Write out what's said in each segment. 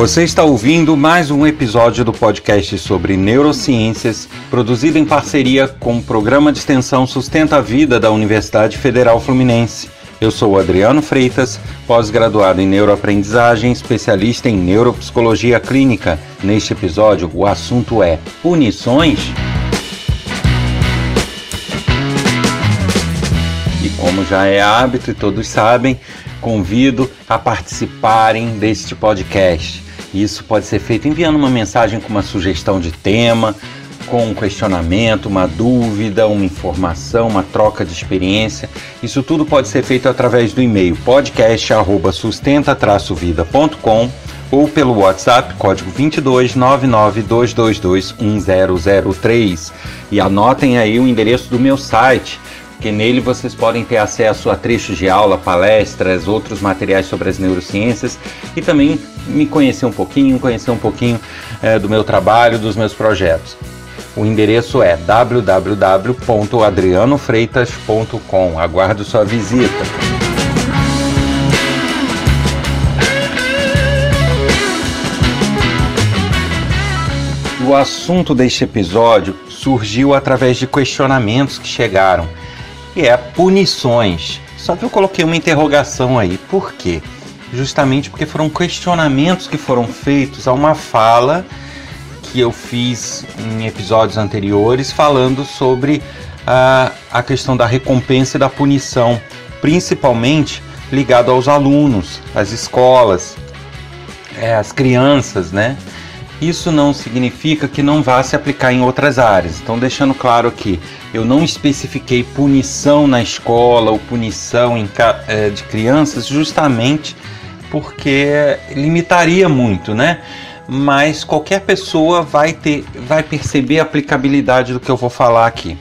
Você está ouvindo mais um episódio do podcast sobre neurociências, produzido em parceria com o programa de extensão Sustenta a Vida da Universidade Federal Fluminense. Eu sou Adriano Freitas, pós-graduado em neuroaprendizagem, especialista em neuropsicologia clínica. Neste episódio, o assunto é punições. E como já é hábito e todos sabem, convido a participarem deste podcast. Isso pode ser feito enviando uma mensagem com uma sugestão de tema, com um questionamento, uma dúvida, uma informação, uma troca de experiência. Isso tudo pode ser feito através do e-mail podcast@sustenta-vida.com ou pelo WhatsApp código 22 1003 e anotem aí o endereço do meu site porque nele vocês podem ter acesso a trechos de aula, palestras, outros materiais sobre as neurociências e também me conhecer um pouquinho, conhecer um pouquinho é, do meu trabalho, dos meus projetos. O endereço é www.adrianofreitas.com. Aguardo sua visita. O assunto deste episódio surgiu através de questionamentos que chegaram que é punições. Só que eu coloquei uma interrogação aí. Por quê? Justamente porque foram questionamentos que foram feitos a uma fala que eu fiz em episódios anteriores falando sobre a, a questão da recompensa e da punição, principalmente ligado aos alunos, às escolas, é, às crianças, né? Isso não significa que não vá se aplicar em outras áreas. Então, deixando claro aqui, eu não especifiquei punição na escola ou punição em, é, de crianças, justamente porque limitaria muito, né? Mas qualquer pessoa vai ter, vai perceber a aplicabilidade do que eu vou falar aqui.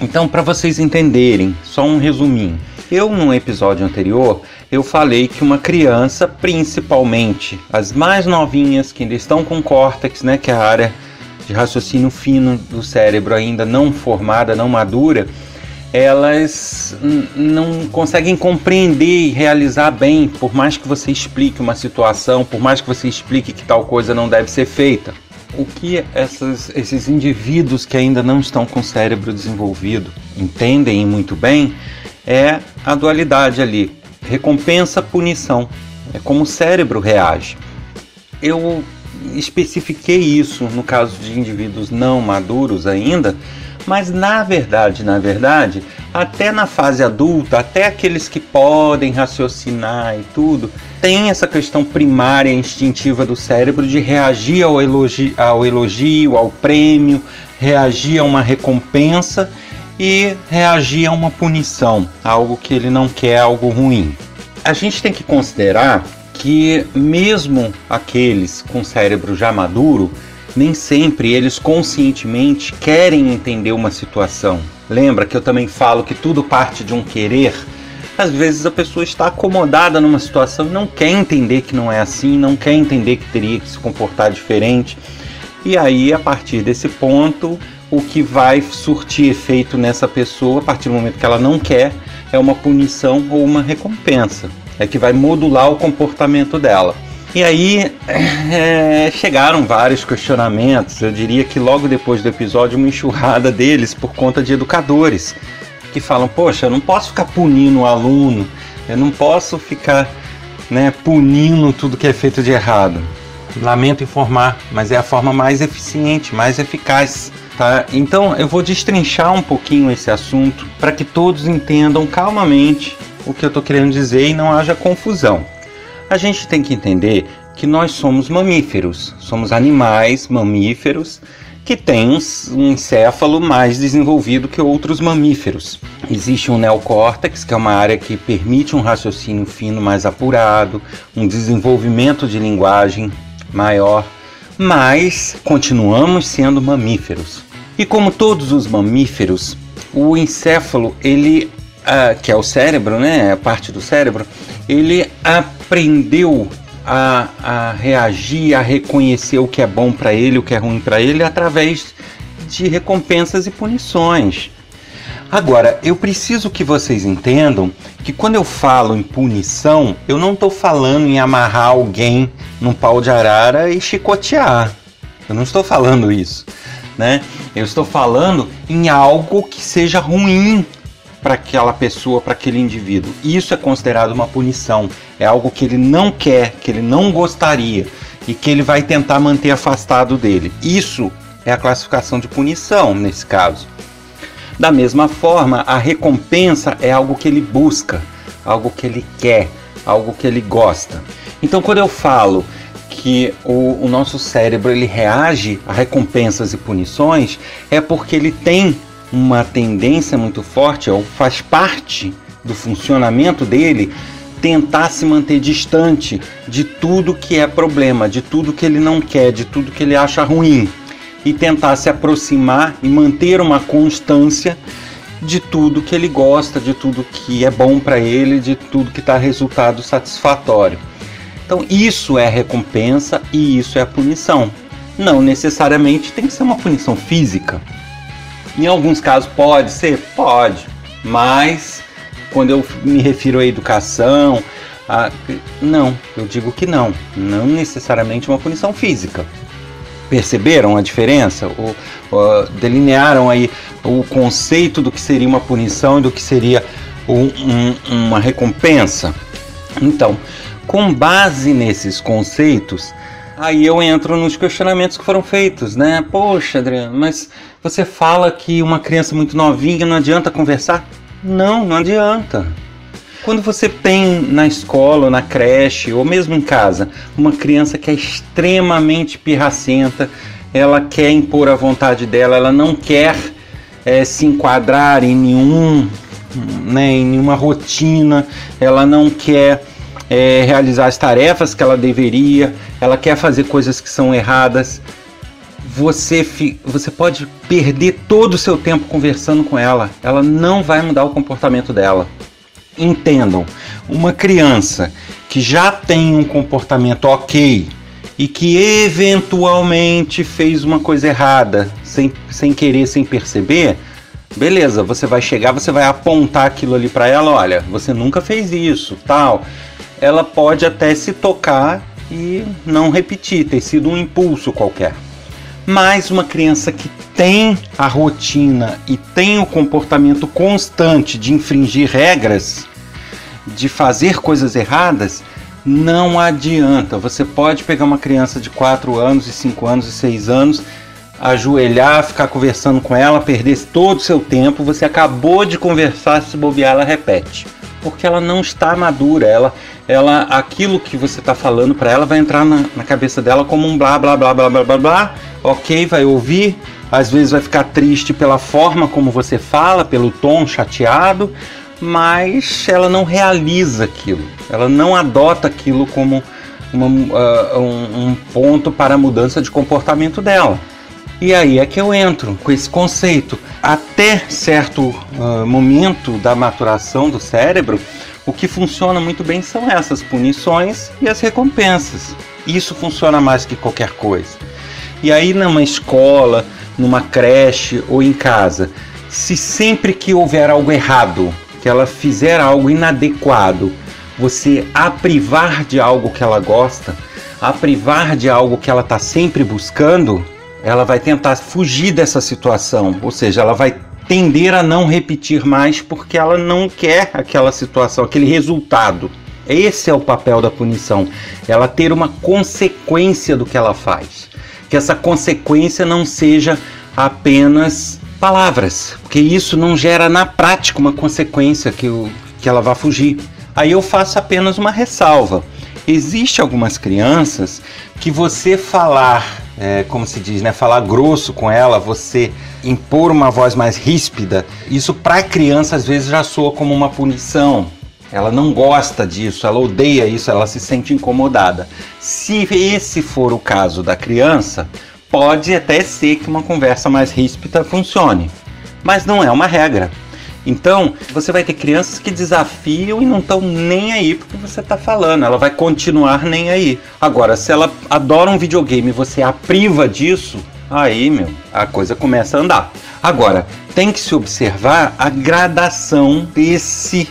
Então, para vocês entenderem, só um resuminho. Eu, no episódio anterior, eu falei que uma criança, principalmente as mais novinhas, que ainda estão com córtex, né, que é a área de raciocínio fino do cérebro ainda não formada, não madura, elas não conseguem compreender e realizar bem, por mais que você explique uma situação, por mais que você explique que tal coisa não deve ser feita. O que essas, esses indivíduos que ainda não estão com o cérebro desenvolvido entendem muito bem é a dualidade ali, recompensa, punição. É como o cérebro reage. Eu especifiquei isso no caso de indivíduos não maduros ainda, mas na verdade, na verdade, até na fase adulta, até aqueles que podem raciocinar e tudo, tem essa questão primária instintiva do cérebro de reagir ao elogio, ao, elogio, ao prêmio, reagir a uma recompensa e reagir a uma punição, algo que ele não quer, algo ruim. A gente tem que considerar que mesmo aqueles com cérebro já maduro, nem sempre eles conscientemente querem entender uma situação. Lembra que eu também falo que tudo parte de um querer? Às vezes a pessoa está acomodada numa situação e não quer entender que não é assim, não quer entender que teria que se comportar diferente. E aí, a partir desse ponto, o que vai surtir efeito nessa pessoa a partir do momento que ela não quer é uma punição ou uma recompensa. É que vai modular o comportamento dela. E aí é, chegaram vários questionamentos. Eu diria que logo depois do episódio, uma enxurrada deles por conta de educadores que falam: Poxa, eu não posso ficar punindo o aluno, eu não posso ficar né, punindo tudo que é feito de errado. Lamento informar, mas é a forma mais eficiente, mais eficaz Tá? Então eu vou destrinchar um pouquinho esse assunto para que todos entendam calmamente o que eu estou querendo dizer e não haja confusão. A gente tem que entender que nós somos mamíferos, somos animais mamíferos que têm um encéfalo mais desenvolvido que outros mamíferos. Existe um neocórtex, que é uma área que permite um raciocínio fino mais apurado, um desenvolvimento de linguagem maior, mas continuamos sendo mamíferos. E como todos os mamíferos, o encéfalo, ele, que é o cérebro, né, a parte do cérebro, ele aprendeu a, a reagir, a reconhecer o que é bom para ele, o que é ruim para ele, através de recompensas e punições. Agora, eu preciso que vocês entendam que quando eu falo em punição, eu não estou falando em amarrar alguém num pau de arara e chicotear. Eu não estou falando isso, né? Eu estou falando em algo que seja ruim para aquela pessoa, para aquele indivíduo. Isso é considerado uma punição. É algo que ele não quer, que ele não gostaria e que ele vai tentar manter afastado dele. Isso é a classificação de punição nesse caso. Da mesma forma, a recompensa é algo que ele busca, algo que ele quer, algo que ele gosta. Então, quando eu falo que o, o, nosso cérebro ele reage a recompensas e punições, é porque ele tem uma tendência muito forte, ou faz parte do funcionamento dele, tentar se manter distante de tudo que é problema, de tudo que ele não quer, de tudo que ele acha ruim e tentar se aproximar e manter uma constância de tudo que ele gosta, de tudo que é bom para ele, de tudo que está resultado satisfatório. Então, isso é recompensa e isso é punição. Não necessariamente tem que ser uma punição física. Em alguns casos pode ser, pode, mas quando eu me refiro à educação, a... não, eu digo que não, não necessariamente uma punição física perceberam a diferença? O, o, delinearam aí o conceito do que seria uma punição e do que seria um, um, uma recompensa? Então, com base nesses conceitos, aí eu entro nos questionamentos que foram feitos, né? Poxa, Adriano, mas você fala que uma criança muito novinha não adianta conversar? Não, não adianta. Quando você tem na escola, na creche ou mesmo em casa uma criança que é extremamente pirracenta, ela quer impor a vontade dela, ela não quer é, se enquadrar em nenhum, né, em nenhuma rotina, ela não quer é, realizar as tarefas que ela deveria, ela quer fazer coisas que são erradas. Você, você pode perder todo o seu tempo conversando com ela, ela não vai mudar o comportamento dela entendam, uma criança que já tem um comportamento ok e que eventualmente fez uma coisa errada sem, sem querer, sem perceber, beleza, você vai chegar, você vai apontar aquilo ali para ela, olha, você nunca fez isso, tal. Ela pode até se tocar e não repetir, ter sido um impulso qualquer. Mas uma criança que tem a rotina e tem o comportamento constante de infringir regras, de fazer coisas erradas, não adianta. Você pode pegar uma criança de 4 anos, e 5 anos, e 6 anos, ajoelhar, ficar conversando com ela, perder todo o seu tempo. Você acabou de conversar, se bobear, ela repete. Porque ela não está madura, ela, ela, aquilo que você está falando para ela vai entrar na, na, cabeça dela como um blá blá blá blá blá blá blá, ok, vai ouvir, às vezes vai ficar triste pela forma como você fala, pelo tom chateado, mas ela não realiza aquilo, ela não adota aquilo como uma, uh, um, um ponto para a mudança de comportamento dela. E aí é que eu entro com esse conceito. Até certo uh, momento da maturação do cérebro, o que funciona muito bem são essas punições e as recompensas. Isso funciona mais que qualquer coisa. E aí, numa escola, numa creche ou em casa, se sempre que houver algo errado, que ela fizer algo inadequado, você a privar de algo que ela gosta, a privar de algo que ela está sempre buscando, ela vai tentar fugir dessa situação, ou seja, ela vai tender a não repetir mais porque ela não quer aquela situação, aquele resultado. Esse é o papel da punição, ela ter uma consequência do que ela faz. Que essa consequência não seja apenas palavras, porque isso não gera na prática uma consequência que, eu, que ela vá fugir. Aí eu faço apenas uma ressalva. Existe algumas crianças que você falar, é, como se diz, né, falar grosso com ela, você impor uma voz mais ríspida, isso para a criança às vezes já soa como uma punição. Ela não gosta disso, ela odeia isso, ela se sente incomodada. Se esse for o caso da criança, Pode até ser que uma conversa mais ríspida funcione, mas não é uma regra. Então, você vai ter crianças que desafiam e não estão nem aí porque você está falando, ela vai continuar nem aí. Agora, se ela adora um videogame e você a priva disso, aí, meu, a coisa começa a andar. Agora, tem que se observar a gradação desse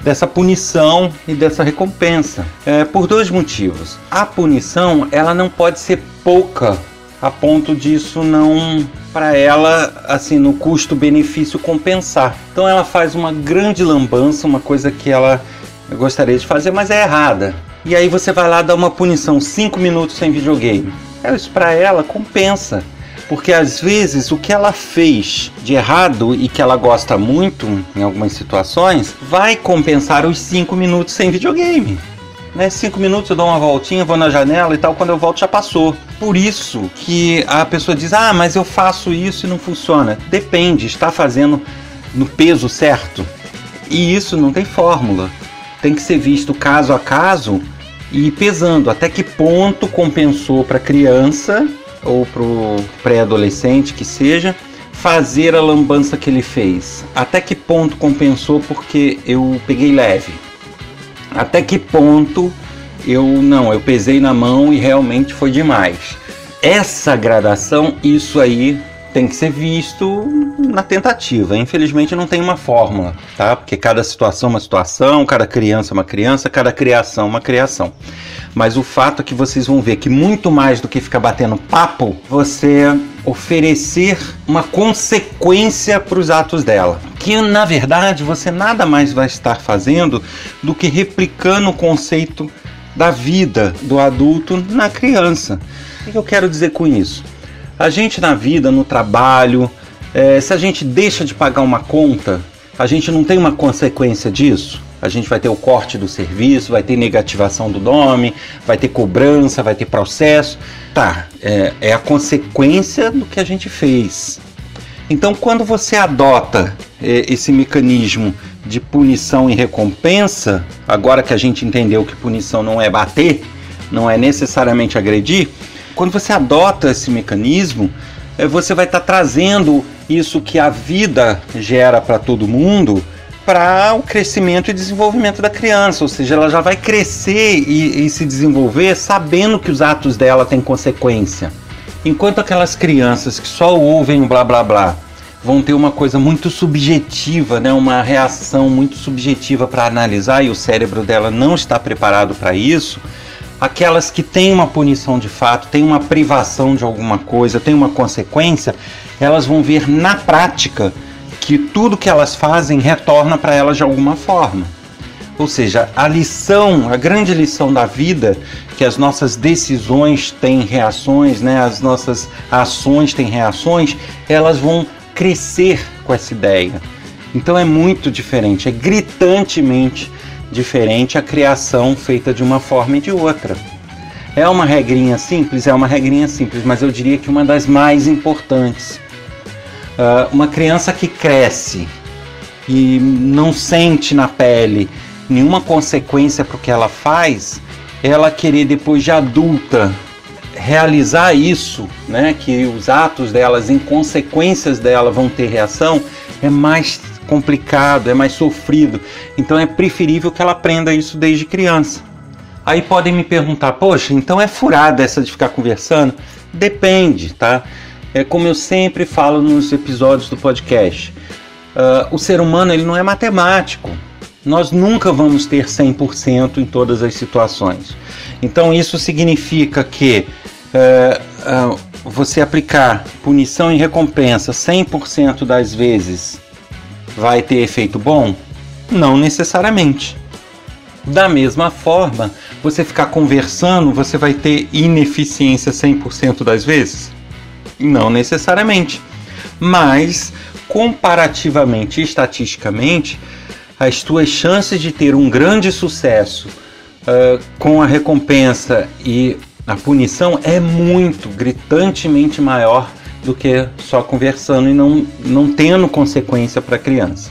dessa punição e dessa recompensa. É, por dois motivos. A punição, ela não pode ser pouca a ponto disso não para ela assim no custo-benefício compensar. Então ela faz uma grande lambança, uma coisa que ela gostaria de fazer, mas é errada. E aí você vai lá dar uma punição 5 minutos sem videogame. É, isso para ela compensa. Porque às vezes o que ela fez de errado e que ela gosta muito em algumas situações vai compensar os 5 minutos sem videogame. Né? Cinco minutos eu dou uma voltinha, vou na janela e tal, quando eu volto já passou. Por isso que a pessoa diz: Ah, mas eu faço isso e não funciona. Depende, está fazendo no peso certo. E isso não tem fórmula. Tem que ser visto caso a caso e pesando até que ponto compensou para a criança ou para o pré-adolescente que seja, fazer a lambança que ele fez. Até que ponto compensou porque eu peguei leve. Até que ponto eu não, eu pesei na mão e realmente foi demais. Essa gradação, isso aí tem que ser visto na tentativa. Infelizmente não tem uma fórmula, tá? Porque cada situação é uma situação, cada criança é uma criança, cada criação é uma criação. Mas o fato é que vocês vão ver que muito mais do que ficar batendo papo, você oferecer uma consequência para os atos dela. Que na verdade você nada mais vai estar fazendo do que replicando o conceito da vida do adulto na criança. O que eu quero dizer com isso? A gente na vida, no trabalho, é, se a gente deixa de pagar uma conta, a gente não tem uma consequência disso. A gente vai ter o corte do serviço, vai ter negativação do nome, vai ter cobrança, vai ter processo. Tá, é, é a consequência do que a gente fez. Então, quando você adota é, esse mecanismo de punição e recompensa, agora que a gente entendeu que punição não é bater, não é necessariamente agredir, quando você adota esse mecanismo, eh, você vai estar tá trazendo isso que a vida gera para todo mundo para o crescimento e desenvolvimento da criança, ou seja, ela já vai crescer e, e, se desenvolver sabendo que os atos dela têm consequência. Enquanto aquelas crianças que só ouvem o blá blá blá vão ter uma coisa muito subjetiva, né, uma reação muito subjetiva para analisar e o cérebro dela não está preparado para isso, aquelas que têm uma punição de fato, têm uma privação de alguma coisa, têm uma consequência, elas vão ver na prática que tudo que elas fazem retorna para elas de alguma forma. Ou seja, a lição, a grande lição da vida, que as nossas decisões têm reações, né? as nossas ações têm reações, elas vão crescer com essa ideia. Então é muito diferente, é gritantemente diferente a criação feita de uma forma e de outra. É uma regrinha simples? É uma regrinha simples, mas eu diria que uma das mais importantes. Uh, uma criança que cresce e não sente na pele nenhuma consequência para o que ela faz, ela querer depois de adulta realizar isso, né, que os atos delas, em consequências dela, vão ter reação, é mais complicado, é mais sofrido. Então é preferível que ela aprenda isso desde criança. Aí podem me perguntar, poxa, então é furada essa de ficar conversando? Depende, tá? É como eu sempre falo nos episódios do podcast. Uh, o ser humano ele não é matemático. Nós nunca vamos ter 100% em todas as situações. Então isso significa que uh, você aplicar punição e recompensa 100% das vezes vai ter efeito bom? Não necessariamente. Da mesma forma, você ficar conversando, você vai ter ineficiência 100% das vezes? Não necessariamente. Mas, comparativamente, estatisticamente, as tuas chances de ter um grande sucesso uh, com a recompensa e a punição é muito, gritantemente maior do que só conversando e não, não tendo consequência para a criança.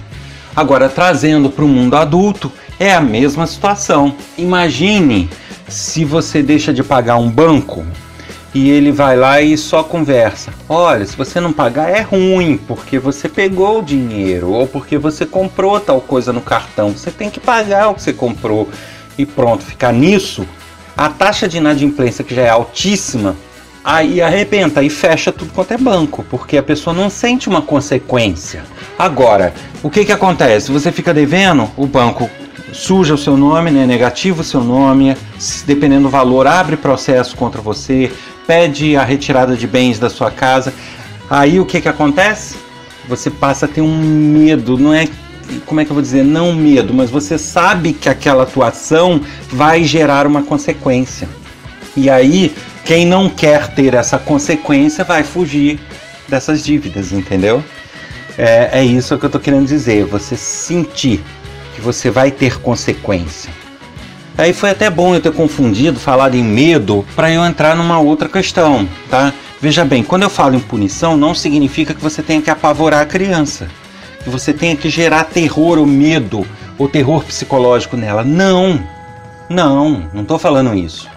Agora, trazendo para o mundo adulto, é a mesma situação. Imagine se você deixa de pagar um banco e ele vai lá e só conversa. Olha, se você não pagar é ruim, porque você pegou o dinheiro ou porque você comprou tal coisa no cartão. Você tem que pagar o que você comprou e pronto, ficar nisso. A taxa de inadimplência, que já é altíssima, aí arrebenta e fecha tudo quanto é banco, porque a pessoa não sente uma consequência. Agora, o que que acontece? Você fica devendo, o banco suja o seu nome, né, negativa o seu nome, dependendo do valor, abre processo contra você, pede a retirada de bens da sua casa. Aí o que que acontece? Você passa a ter um medo, não é como é que eu vou dizer, não medo, mas você sabe que aquela atuação vai gerar uma consequência. E aí, quem não quer ter essa consequência vai fugir dessas dívidas, entendeu? É, é isso que eu estou querendo dizer. Você sentir que você vai ter consequência. Aí foi até bom eu ter confundido, falado em medo, para eu entrar numa outra questão, tá? Veja bem, quando eu falo em punição, não significa que você tenha que apavorar a criança, que você tenha que gerar terror ou medo ou terror psicológico nela. Não, não, não estou falando isso.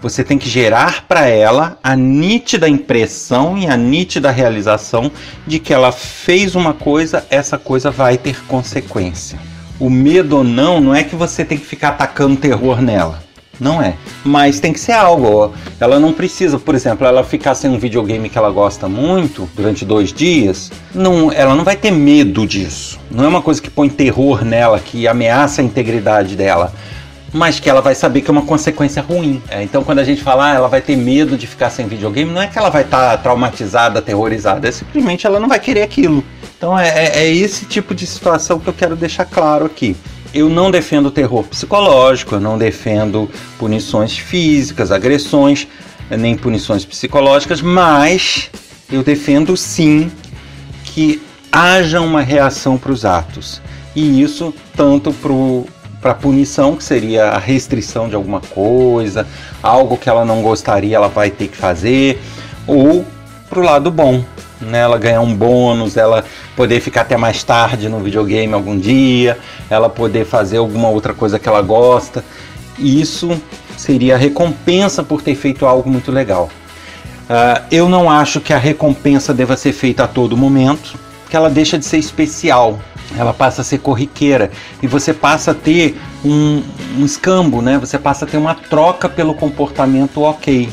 Você tem que gerar para ela a nítida impressão e a nítida realização de que ela fez uma coisa, essa coisa vai ter consequência o medo ou não, não é que você tem que ficar atacando terror nela. Não é. Mas tem que ser algo. Ela não precisa, por exemplo, ela ficar sem um videogame que ela gosta muito durante dois dias. Não, ela não vai ter medo disso. Não é uma coisa que põe terror nela, que ameaça a integridade dela. Mas que ela vai saber que é uma consequência ruim. É, então, quando a gente fala, ah, ela vai ter medo de ficar sem videogame, não é que ela vai estar tá traumatizada, aterrorizada. É simplesmente ela não vai querer aquilo. Então é, é, é esse tipo de situação que eu quero deixar claro aqui. Eu não defendo terror psicológico, eu não defendo punições físicas, agressões, nem punições psicológicas, mas eu defendo sim que haja uma reação para os atos. E isso tanto para a punição, que seria a restrição de alguma coisa, algo que ela não gostaria, ela vai ter que fazer, ou para o lado bom, né? Ela ganhar um bônus, ela poder ficar até mais tarde no videogame algum dia, ela poder fazer alguma outra coisa que ela gosta. Isso seria a recompensa por ter feito algo muito legal. Uh, eu não acho que a recompensa deva ser feita a todo momento, que ela deixa de ser especial, ela passa a ser corriqueira e você passa a ter um, um escambo, né? Você passa a ter uma troca pelo comportamento ok.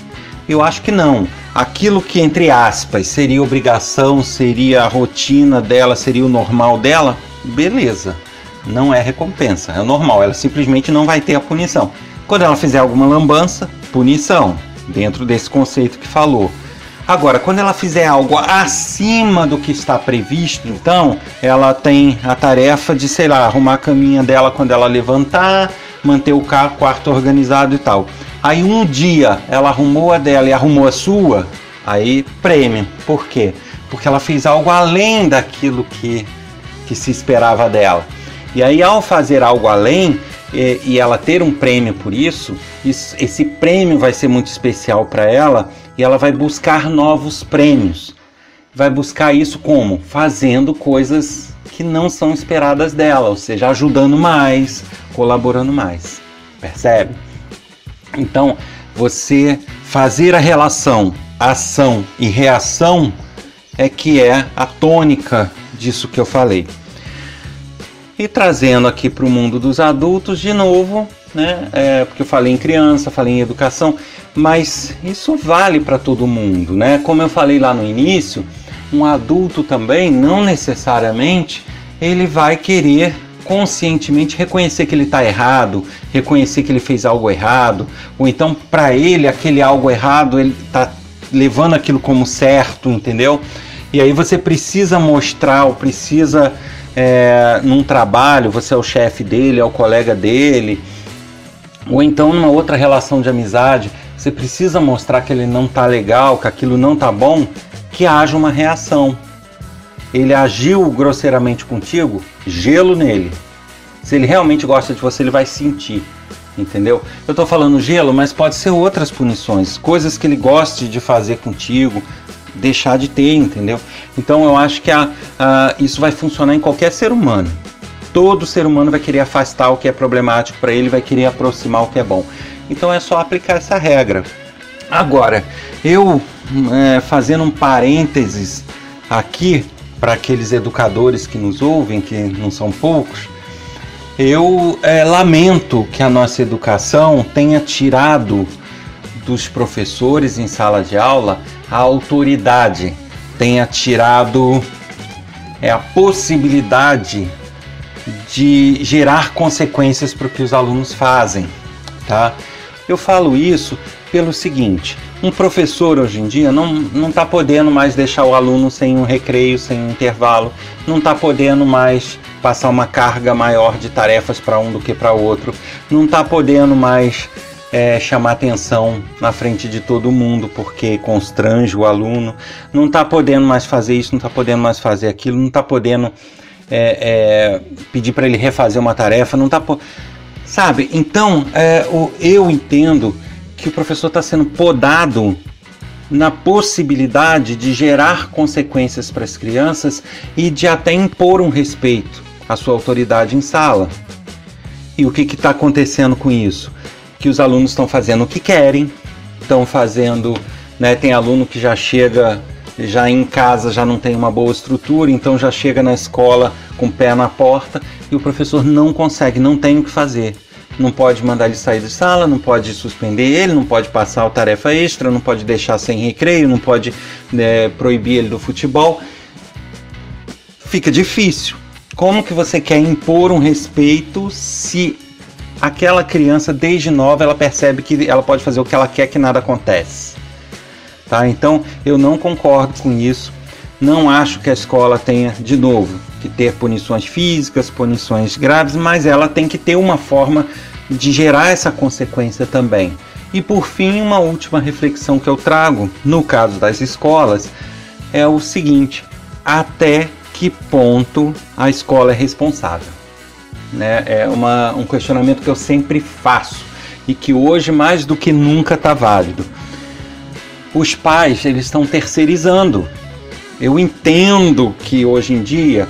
Eu acho que não aquilo que, entre aspas, seria obrigação, seria a rotina dela, seria o normal dela, beleza. Não é recompensa, é normal, ela simplesmente não vai ter a punição. Quando ela fizer alguma lambança, punição, dentro desse conceito que falou. Agora, quando ela fizer algo acima do que está previsto, então ela tem a tarefa de, sei lá, arrumar a caminha dela quando ela levantar, manter o quarto organizado e tal. Aí um dia ela arrumou a dela e arrumou a sua, aí prêmio. Por quê? Porque ela fez algo além daquilo que, que se esperava dela. E aí, ao fazer algo além e, e ela ter um prêmio por isso, isso esse prêmio vai ser muito especial para ela e ela vai buscar novos prêmios. Vai buscar isso como? Fazendo coisas que não são esperadas dela, ou seja, ajudando mais, colaborando mais. Percebe? Então, você fazer a relação ação e reação é que é a tônica disso que eu falei. E trazendo aqui para o mundo dos adultos de novo, né? É, porque eu falei em criança, falei em educação, mas isso vale para todo mundo, né? Como eu falei lá no início, um adulto também não necessariamente ele vai querer conscientemente reconhecer que ele está errado, reconhecer que ele fez algo errado, ou então para ele aquele algo errado ele está levando aquilo como certo, entendeu? E aí você precisa mostrar, ou precisa é, num trabalho, você é o chefe dele, é o colega dele, ou então numa outra relação de amizade, você precisa mostrar que ele não tá legal, que aquilo não tá bom, que haja uma reação ele agiu grosseiramente contigo, gelo nele. Se ele realmente gosta de você, ele vai sentir, entendeu? Eu tô falando gelo, mas pode ser outras punições, coisas que ele goste de fazer contigo, deixar de ter, entendeu? Então eu acho que a, a, isso vai funcionar em qualquer ser humano. Todo ser humano vai querer afastar o que é problemático para ele, vai querer aproximar o que é bom. Então é só aplicar essa regra. Agora, eu é, fazendo um parênteses aqui, para aqueles educadores que nos ouvem, que não são poucos, eu é, lamento que a nossa educação tenha tirado dos professores em sala de aula a autoridade tenha tirado é, a possibilidade de gerar consequências para o que os alunos fazem, tá? Eu falo isso pelo seguinte: um professor hoje em dia não está podendo mais deixar o aluno sem um recreio, sem um intervalo, não está podendo mais passar uma carga maior de tarefas para um do que para outro, não está podendo mais é, chamar atenção na frente de todo mundo porque constrange o aluno, não está podendo mais fazer isso, não está podendo mais fazer aquilo, não está podendo é, é, pedir para ele refazer uma tarefa, não está sabe? Então é, o, eu entendo que o professor está sendo podado na possibilidade de gerar consequências para as crianças e de até impor um respeito à sua autoridade em sala. E o que está acontecendo com isso? Que os alunos estão fazendo o que querem, estão fazendo. Né, tem aluno que já chega já em casa já não tem uma boa estrutura, então já chega na escola com o pé na porta e o professor não consegue, não tem o que fazer não pode mandar ele sair de sala, não pode suspender ele, não pode passar a tarefa extra, não pode deixar sem recreio, não pode né, proibir ele do futebol. Fica difícil. Como que você quer impor um respeito se aquela criança desde nova ela percebe que ela pode fazer o que ela quer que nada acontece? Tá? Então eu não concordo com isso. Não acho que a escola tenha, de novo, que ter punições físicas, punições graves, mas ela tem que ter uma forma de gerar essa consequência também. E por fim, uma última reflexão que eu trago no caso das escolas é o seguinte: até que ponto a escola é responsável? Né? É uma, um questionamento que eu sempre faço e que hoje mais do que nunca está válido. Os pais eles estão terceirizando. Eu entendo que hoje em dia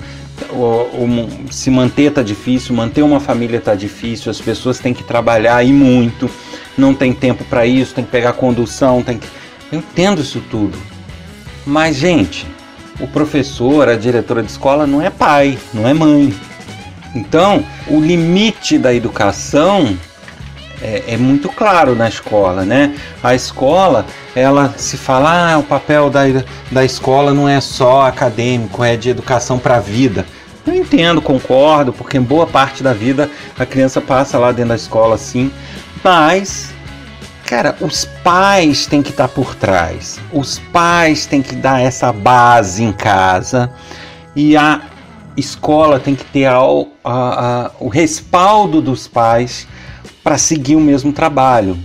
o, o, se manter está difícil, manter uma família está difícil, as pessoas têm que trabalhar e muito, não tem tempo para isso, tem que pegar condução, tem que... Eu entendo isso tudo. Mas, gente, o professor, a diretora de escola não é pai, não é mãe. Então, o limite da educação é, é, muito claro na escola, né? A escola, ela se fala, ah, o papel da, da escola não é só acadêmico, é de educação para a vida. Eu entendo, concordo, porque em boa parte da vida a criança passa lá dentro da escola, sim, mas cara, os pais têm que estar tá por trás. Os pais têm que dar essa base em casa e a escola tem que ter a, a, o respaldo dos pais para seguir o mesmo trabalho.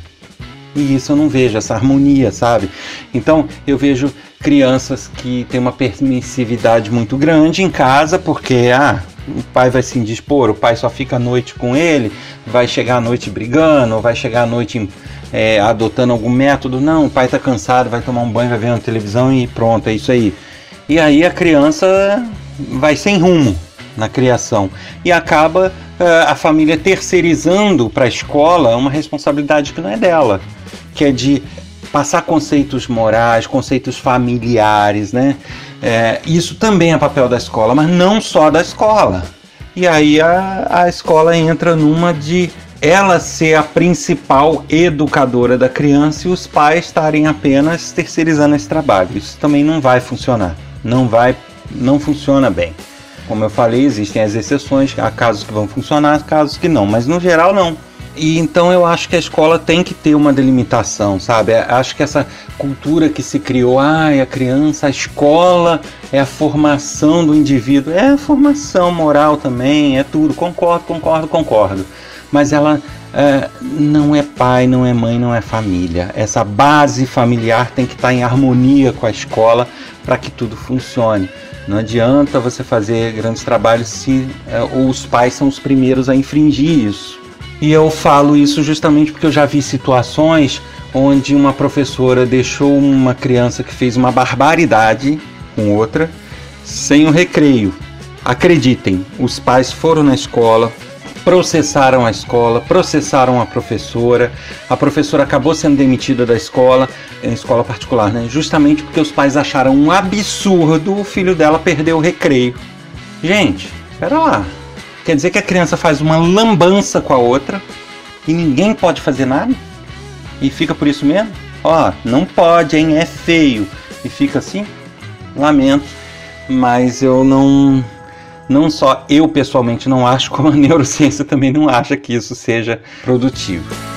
E isso eu não vejo, essa harmonia, sabe? Então eu vejo crianças que têm uma permissividade muito grande em casa, porque ah, o pai vai se indispor, o pai só fica à noite com ele, vai chegar à noite brigando, vai chegar à noite é, adotando algum método. Não, o pai está cansado, vai tomar um banho, vai ver uma televisão e pronto, é isso aí. E aí a criança vai sem rumo na criação e acaba uh, a família terceirizando para a escola uma responsabilidade que não é dela, que é de passar conceitos morais, conceitos familiares, né? É, isso também é papel da escola, mas não só da escola. E aí a, a escola entra numa de ela ser a principal educadora da criança e os pais estarem apenas terceirizando esse trabalho. Isso também não vai funcionar. Não vai, não funciona bem. Como eu falei, existem as exceções, há casos que vão funcionar, casos que não, mas no geral não. E então eu acho que a escola tem que ter uma delimitação, sabe? É, acho que essa cultura que se criou, ah, a criança, a escola é a formação do indivíduo, é a formação moral também, é tudo, concordo, concordo, concordo. Mas ela é, não é pai, não é mãe, não é família. Essa base familiar tem que estar em harmonia com a escola para que tudo funcione. Não adianta você fazer grandes trabalhos se é, os pais são os primeiros a infringir isso. E eu falo isso justamente porque eu já vi situações onde uma professora deixou uma criança que fez uma barbaridade com outra sem o recreio. Acreditem, os pais foram na escola, processaram a escola, processaram a professora. A professora acabou sendo demitida da escola, em escola particular, né? Justamente porque os pais acharam um absurdo o filho dela perder o recreio. Gente, espera lá. Quer dizer que a criança faz uma lambança com a outra e ninguém pode fazer nada? e fica por isso mesmo? Ó, não pode, hein? É feio. E fica assim? Lamento, mas eu não não só eu pessoalmente não acho, como a neurociência também não acha que isso seja produtivo.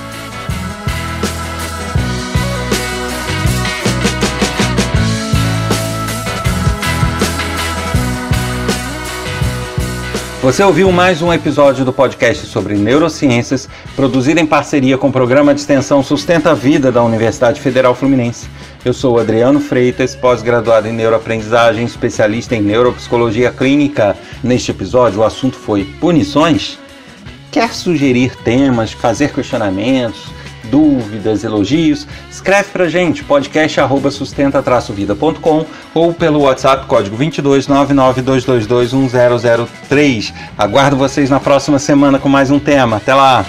Você ouviu mais um episódio do podcast sobre neurociências, produzido em parceria com o programa de extensão Sustenta a Vida da Universidade Federal Fluminense. Eu sou Adriano Freitas, pós-graduado em neuroaprendizagem, especialista em neuropsicologia clínica. Neste episódio, o assunto foi punições. Quer sugerir temas, fazer questionamentos, dúvidas, elogios? Escreve pra gente, podcast@sustenta-vida.com ou pelo WhatsApp código 22992221003. Aguardo vocês na próxima semana com mais um tema. Até lá.